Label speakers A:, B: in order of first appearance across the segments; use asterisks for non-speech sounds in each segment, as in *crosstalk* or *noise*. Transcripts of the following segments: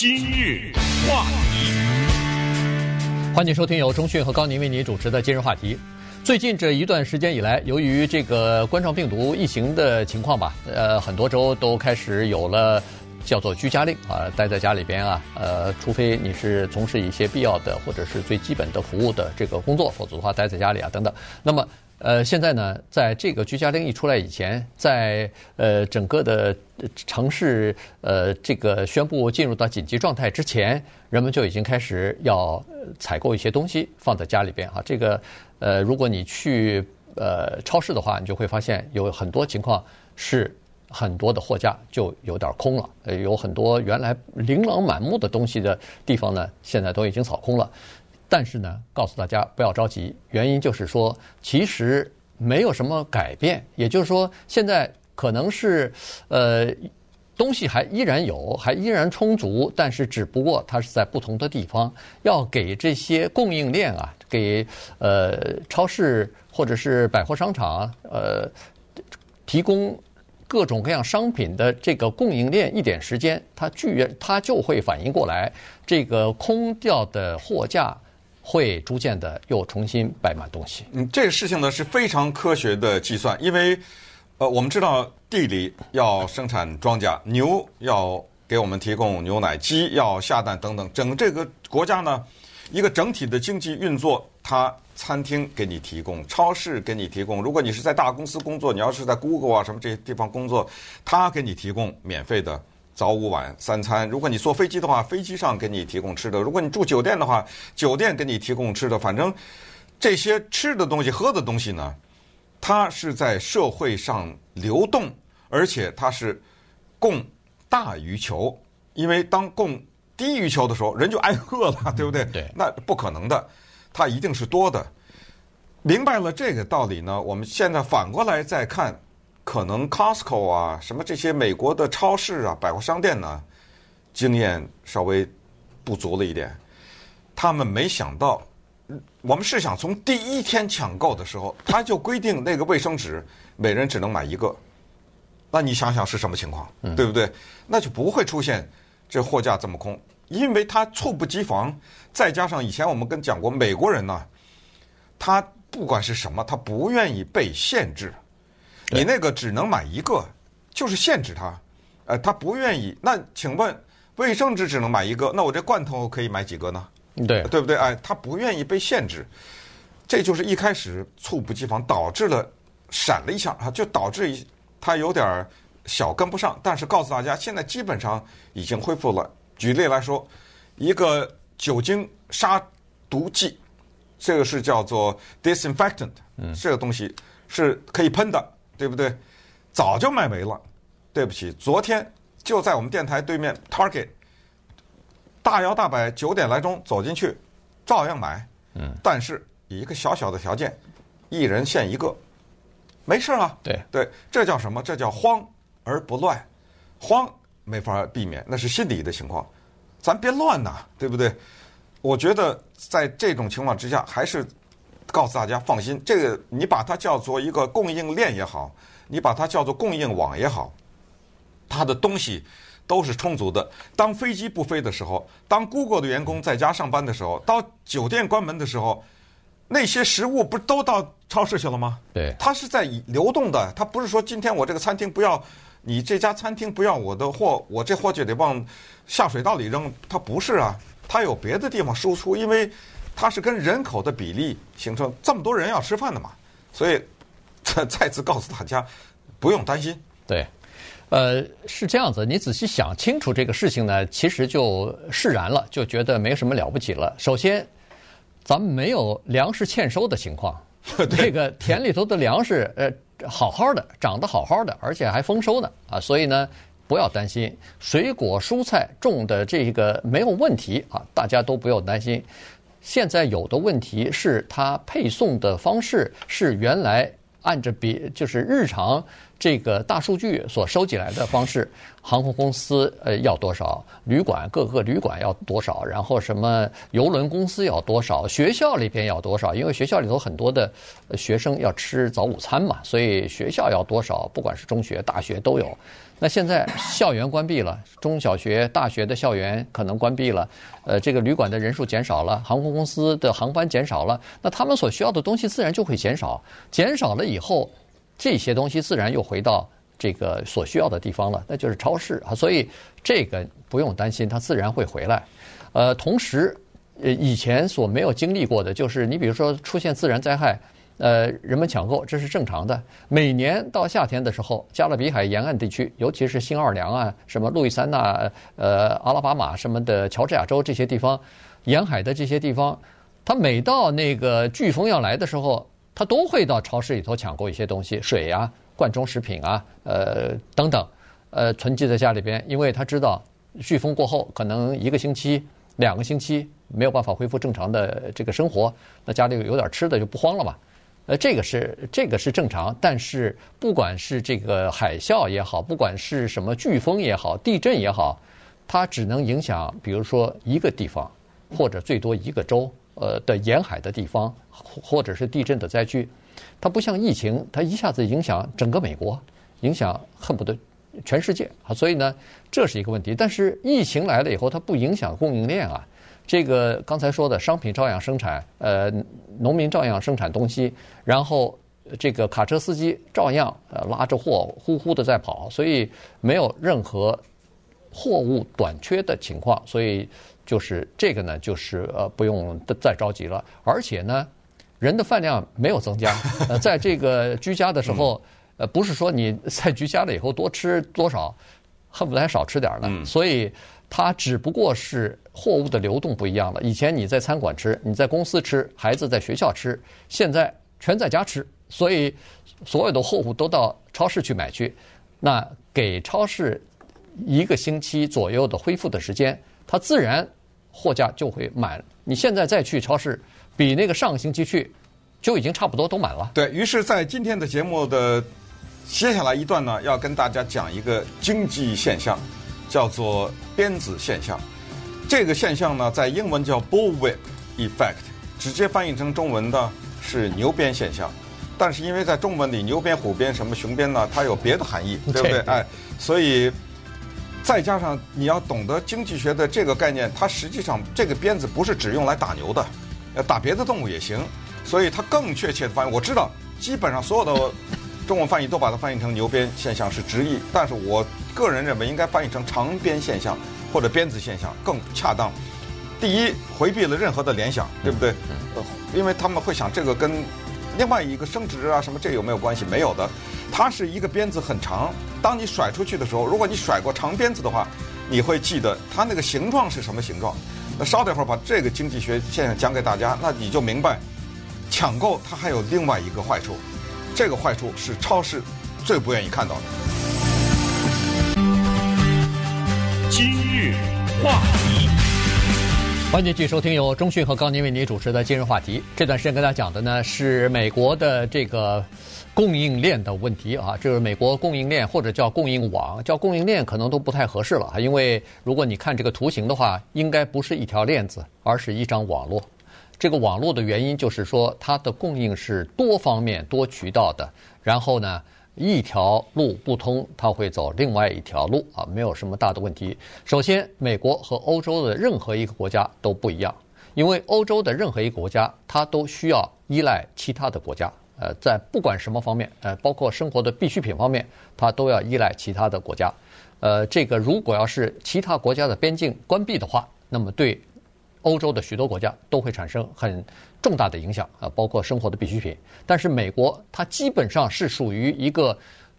A: 今日话题，
B: 欢迎收听由中讯和高宁为您主持的今日话题。最近这一段时间以来，由于这个冠状病毒疫情的情况吧，呃，很多州都开始有了叫做居家令啊，待在家里边啊，呃，除非你是从事一些必要的或者是最基本的服务的这个工作，否则的话待在家里啊等等。那么。呃，现在呢，在这个居家令一出来以前，在呃整个的城市呃这个宣布进入到紧急状态之前，人们就已经开始要采购一些东西放在家里边哈。这个呃，如果你去呃超市的话，你就会发现有很多情况是很多的货架就有点空了，呃，有很多原来琳琅满目的东西的地方呢，现在都已经扫空了。但是呢，告诉大家不要着急，原因就是说，其实没有什么改变。也就是说，现在可能是，呃，东西还依然有，还依然充足，但是只不过它是在不同的地方。要给这些供应链啊，给呃超市或者是百货商场，呃，提供各种各样商品的这个供应链一点时间，它居然它就会反应过来，这个空掉的货架。会逐渐的又重新摆满东西。
C: 嗯，这个事情呢是非常科学的计算，因为呃，我们知道地里要生产庄稼，牛要给我们提供牛奶，鸡要下蛋等等。整这个国家呢，一个整体的经济运作，它餐厅给你提供，超市给你提供。如果你是在大公司工作，你要是在 Google 啊什么这些地方工作，它给你提供免费的。早午晚三餐，如果你坐飞机的话，飞机上给你提供吃的；如果你住酒店的话，酒店给你提供吃的。反正这些吃的东西、喝的东西呢，它是在社会上流动，而且它是供大于求。因为当供低于求的时候，人就挨饿了，对不对？
B: 对，
C: 那不可能的，它一定是多的。明白了这个道理呢，我们现在反过来再看。可能 Costco 啊，什么这些美国的超市啊、百货商店呢，经验稍微不足了一点。他们没想到，我们是想从第一天抢购的时候，他就规定那个卫生纸每人只能买一个。那你想想是什么情况，对不对？那就不会出现这货架这么空，因为他猝不及防，再加上以前我们跟讲过，美国人呢，他不管是什么，他不愿意被限制。你那个只能买一个，就是限制他，呃，他不愿意。那请问，卫生纸只能买一个，那我这罐头可以买几个呢？
B: 对，
C: 对不对？哎，他不愿意被限制，这就是一开始猝不及防导致了闪了一下啊，就导致他有点小跟不上。但是告诉大家，现在基本上已经恢复了。举例来说，一个酒精杀毒剂，这个是叫做 disinfectant，嗯，这个东西是可以喷的。对不对？早就卖没了。对不起，昨天就在我们电台对面 Target，大摇大摆九点来钟走进去，照样买。嗯。但是一个小小的条件，一人限一个，没事啊。
B: 对
C: 对，这叫什么？这叫慌而不乱。慌没法避免，那是心理的情况。咱别乱呐，对不对？我觉得在这种情况之下，还是。告诉大家放心，这个你把它叫做一个供应链也好，你把它叫做供应网也好，它的东西都是充足的。当飞机不飞的时候，当 Google 的员工在家上班的时候，到酒店关门的时候，那些食物不都到超市去了吗？
B: 对，
C: 它是在流动的，它不是说今天我这个餐厅不要你这家餐厅不要我的货，我这货就得往下水道里扔，它不是啊，它有别的地方输出，因为。它是跟人口的比例形成这么多人要吃饭的嘛，所以再再次告诉大家，不用担心。
B: 对，呃，是这样子。你仔细想清楚这个事情呢，其实就释然了，就觉得没什么了不起了。首先，咱们没有粮食欠收的情况，*laughs* 这个田里头的粮食呃好好的，长得好好的，而且还丰收呢啊，所以呢不要担心，水果蔬菜种的这个没有问题啊，大家都不用担心。现在有的问题是它配送的方式是原来按着别就是日常这个大数据所收集来的方式，航空公司呃要多少，旅馆各个旅馆要多少，然后什么邮轮公司要多少，学校里边要多少，因为学校里头很多的学生要吃早午餐嘛，所以学校要多少，不管是中学、大学都有。那现在校园关闭了，中小学、大学的校园可能关闭了，呃，这个旅馆的人数减少了，航空公司的航班减少了，那他们所需要的东西自然就会减少，减少了以后。这些东西自然又回到这个所需要的地方了，那就是超市啊。所以这个不用担心，它自然会回来。呃，同时，呃，以前所没有经历过的就是，你比如说出现自然灾害，呃，人们抢购，这是正常的。每年到夏天的时候，加勒比海沿岸地区，尤其是新奥尔良啊、什么路易斯安那、呃，阿拉巴马什么的，乔治亚州这些地方，沿海的这些地方，它每到那个飓风要来的时候。他都会到超市里头抢购一些东西，水啊、罐装食品啊、呃等等，呃囤积在家里边，因为他知道飓风过后可能一个星期、两个星期没有办法恢复正常的这个生活，那家里有点吃的就不慌了嘛。呃，这个是这个是正常，但是不管是这个海啸也好，不管是什么飓风也好、地震也好，它只能影响，比如说一个地方，或者最多一个州。呃的沿海的地方，或者是地震的灾区，它不像疫情，它一下子影响整个美国，影响恨不得全世界啊！所以呢，这是一个问题。但是疫情来了以后，它不影响供应链啊。这个刚才说的商品照样生产，呃，农民照样生产东西，然后这个卡车司机照样呃拉着货呼呼的在跑，所以没有任何货物短缺的情况，所以。就是这个呢，就是呃不用再着急了，而且呢，人的饭量没有增加。呃，*laughs* 在这个居家的时候，呃，不是说你在居家了以后多吃多少，恨不得还少吃点呢。所以它只不过是货物的流动不一样了。以前你在餐馆吃，你在公司吃，孩子在学校吃，现在全在家吃，所以所有的货物都到超市去买去。那给超市一个星期左右的恢复的时间，它自然。货架就会满，你现在再去超市，比那个上个星期去，就已经差不多都满了。
C: 对，于是，在今天的节目的接下来一段呢，要跟大家讲一个经济现象，叫做鞭子现象。这个现象呢，在英文叫 bullwhip effect，直接翻译成中文的是牛鞭现象。但是因为在中文里，牛鞭、虎鞭、什么熊鞭呢，它有别的含义，对不对？哎，所以。再加上你要懂得经济学的这个概念，它实际上这个鞭子不是只用来打牛的，呃，打别的动物也行，所以它更确切的翻译。我知道，基本上所有的中文翻译都把它翻译成牛鞭现象是直译，但是我个人认为应该翻译成长鞭现象或者鞭子现象更恰当。第一，回避了任何的联想，对不对？呃，因为他们会想这个跟另外一个生殖啊什么这有没有关系？没有的。它是一个鞭子很长，当你甩出去的时候，如果你甩过长鞭子的话，你会记得它那个形状是什么形状。那稍等会儿把这个经济学现象讲给大家，那你就明白，抢购它还有另外一个坏处，这个坏处是超市最不愿意看到的。
A: 今日话题，
B: 欢迎继续收听由中讯和高宁为您主持的今日话题。这段时间跟大家讲的呢是美国的这个。供应链的问题啊，就是美国供应链或者叫供应网，叫供应链可能都不太合适了啊。因为如果你看这个图形的话，应该不是一条链子，而是一张网络。这个网络的原因就是说，它的供应是多方面、多渠道的。然后呢，一条路不通，它会走另外一条路啊，没有什么大的问题。首先，美国和欧洲的任何一个国家都不一样，因为欧洲的任何一个国家，它都需要依赖其他的国家。呃，在不管什么方面，呃，包括生活的必需品方面，它都要依赖其他的国家。呃，这个如果要是其他国家的边境关闭的话，那么对欧洲的许多国家都会产生很重大的影响啊，包括生活的必需品。但是美国它基本上是属于一个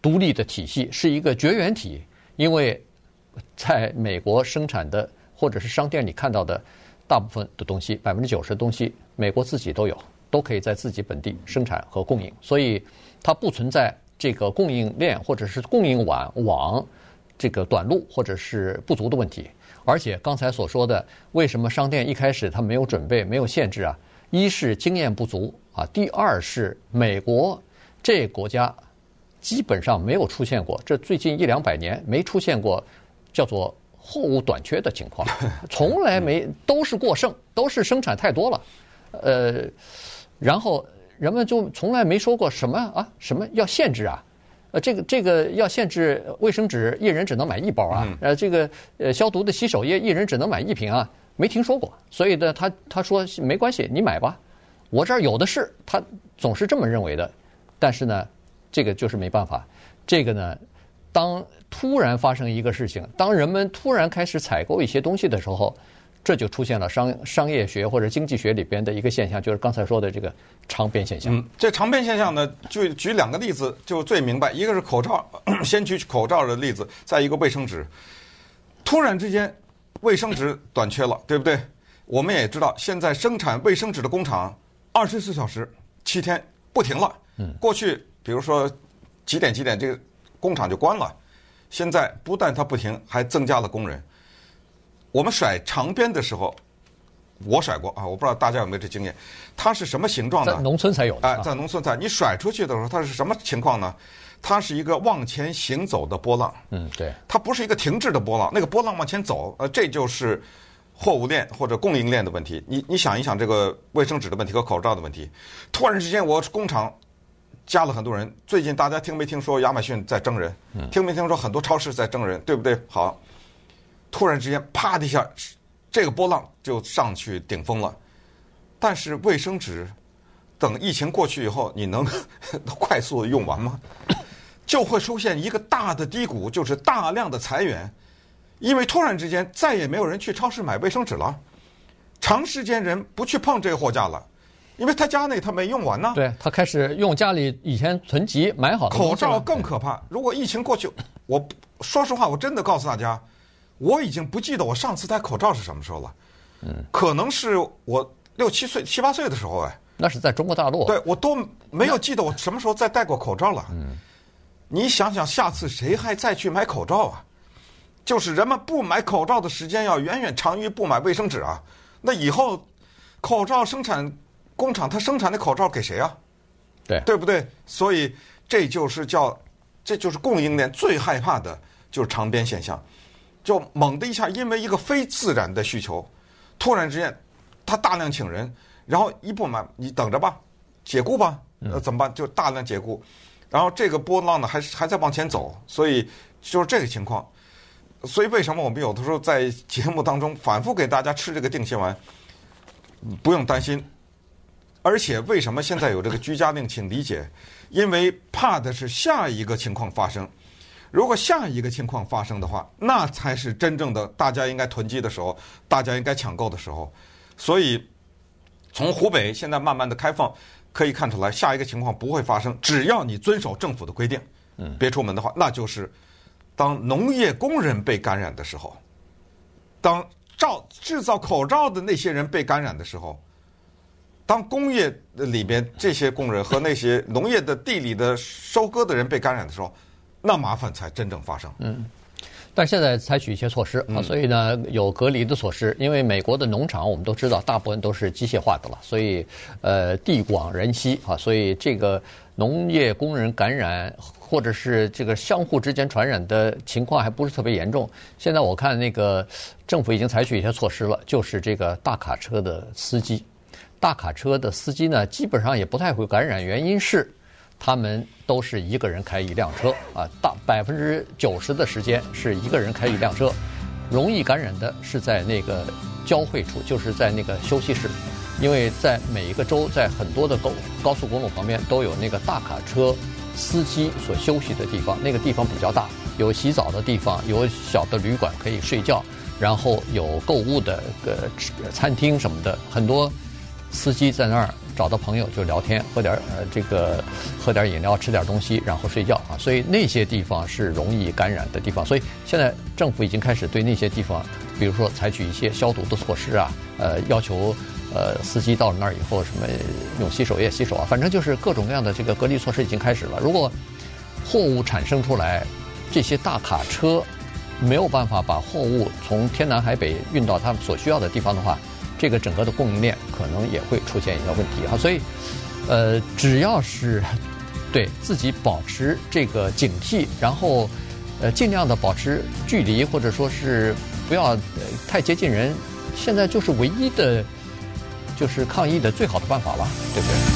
B: 独立的体系，是一个绝缘体，因为在美国生产的或者是商店里看到的大部分的东西，百分之九十的东西，美国自己都有。都可以在自己本地生产和供应，所以它不存在这个供应链或者是供应网网这个短路或者是不足的问题。而且刚才所说的，为什么商店一开始它没有准备、没有限制啊？一是经验不足啊，第二是美国这个国家基本上没有出现过，这最近一两百年没出现过叫做货物短缺的情况，*laughs* 从来没都是过剩，都是生产太多了，呃，然后人们就从来没说过什么啊，什么要限制啊。呃，这个这个要限制卫生纸，一人只能买一包啊。呃，这个呃消毒的洗手液，一人只能买一瓶啊，没听说过。所以呢，他他说没关系，你买吧，我这儿有的是。他总是这么认为的。但是呢，这个就是没办法。这个呢，当突然发生一个事情，当人们突然开始采购一些东西的时候。这就出现了商商业学或者经济学里边的一个现象，就是刚才说的这个长边现象。
C: 嗯，这长边现象呢，就举两个例子就最明白。一个是口罩，*clears throat* 先举口罩的例子，再一个卫生纸。突然之间，卫生纸短缺了，对不对？我们也知道，现在生产卫生纸的工厂二十四小时、七天不停了。嗯，过去比如说几点几点这个工厂就关了，现在不但它不停，还增加了工人。我们甩长鞭的时候，我甩过啊，我不知道大家有没有这经验。它是什么形状的？
B: 在农村才有的。
C: 哎，在农村才，你甩出去的时候，它是什么情况呢？它是一个往前行走的波浪。
B: 嗯，对。
C: 它不是一个停滞的波浪，那个波浪往前走，呃，这就是货物链或者供应链的问题。你你想一想，这个卫生纸的问题和口罩的问题，突然之间，我工厂加了很多人。最近大家听没听说亚马逊在征人？嗯。听没听说很多超市在征人？对不对？好。突然之间，啪的一下，这个波浪就上去顶峰了。但是卫生纸等疫情过去以后，你能 *laughs* 快速的用完吗？就会出现一个大的低谷，就是大量的裁员，因为突然之间再也没有人去超市买卫生纸了，长时间人不去碰这个货架了，因为他家内他没用完呢。
B: 对，他开始用家里以前囤积买好的
C: 口罩更可怕。如果疫情过去，我说实话，我真的告诉大家。我已经不记得我上次戴口罩是什么时候了，嗯，可能是我六七岁、七八岁的时候哎，
B: 那是在中国大陆，
C: 对我都没有记得我什么时候再戴过口罩了，嗯，你想想下次谁还再去买口罩啊？就是人们不买口罩的时间要远远长于不买卫生纸啊，那以后口罩生产工厂它生产的口罩给谁啊？
B: 对，
C: 对不对？所以这就是叫，这就是供应链最害怕的就是长边现象。就猛的一下，因为一个非自然的需求，突然之间，他大量请人，然后一不满，你等着吧，解雇吧，呃，怎么办？就大量解雇，然后这个波浪呢，还是还在往前走，所以就是这个情况。所以为什么我们有的时候在节目当中反复给大家吃这个定心丸？不用担心，而且为什么现在有这个居家令？请理解，因为怕的是下一个情况发生。如果下一个情况发生的话，那才是真正的大家应该囤积的时候，大家应该抢购的时候。所以，从湖北现在慢慢的开放，可以看出来，下一个情况不会发生。只要你遵守政府的规定，嗯，别出门的话，那就是当农业工人被感染的时候，当造制造口罩的那些人被感染的时候，当工业里边这些工人和那些农业的地里的收割的人被感染的时候。那麻烦才真正发生。
B: 嗯，但现在采取一些措施啊，所以呢有隔离的措施。因为美国的农场我们都知道，大部分都是机械化的了，所以呃地广人稀啊，所以这个农业工人感染或者是这个相互之间传染的情况还不是特别严重。现在我看那个政府已经采取一些措施了，就是这个大卡车的司机，大卡车的司机呢基本上也不太会感染，原因是。他们都是一个人开一辆车啊，大百分之九十的时间是一个人开一辆车，容易感染的是在那个交汇处，就是在那个休息室，因为在每一个州，在很多的高高速公路旁边都有那个大卡车司机所休息的地方，那个地方比较大，有洗澡的地方，有小的旅馆可以睡觉，然后有购物的个餐厅什么的，很多司机在那儿。找到朋友就聊天，喝点呃这个喝点饮料，吃点东西，然后睡觉啊。所以那些地方是容易感染的地方。所以现在政府已经开始对那些地方，比如说采取一些消毒的措施啊，呃，要求呃司机到了那儿以后什么用洗手液洗手啊，反正就是各种各样的这个隔离措施已经开始了。如果货物产生出来，这些大卡车没有办法把货物从天南海北运到他们所需要的地方的话。这个整个的供应链可能也会出现一些问题啊，所以，呃，只要是对自己保持这个警惕，然后呃尽量的保持距离，或者说是不要、呃、太接近人，现在就是唯一的，就是抗疫的最好的办法了，对不对？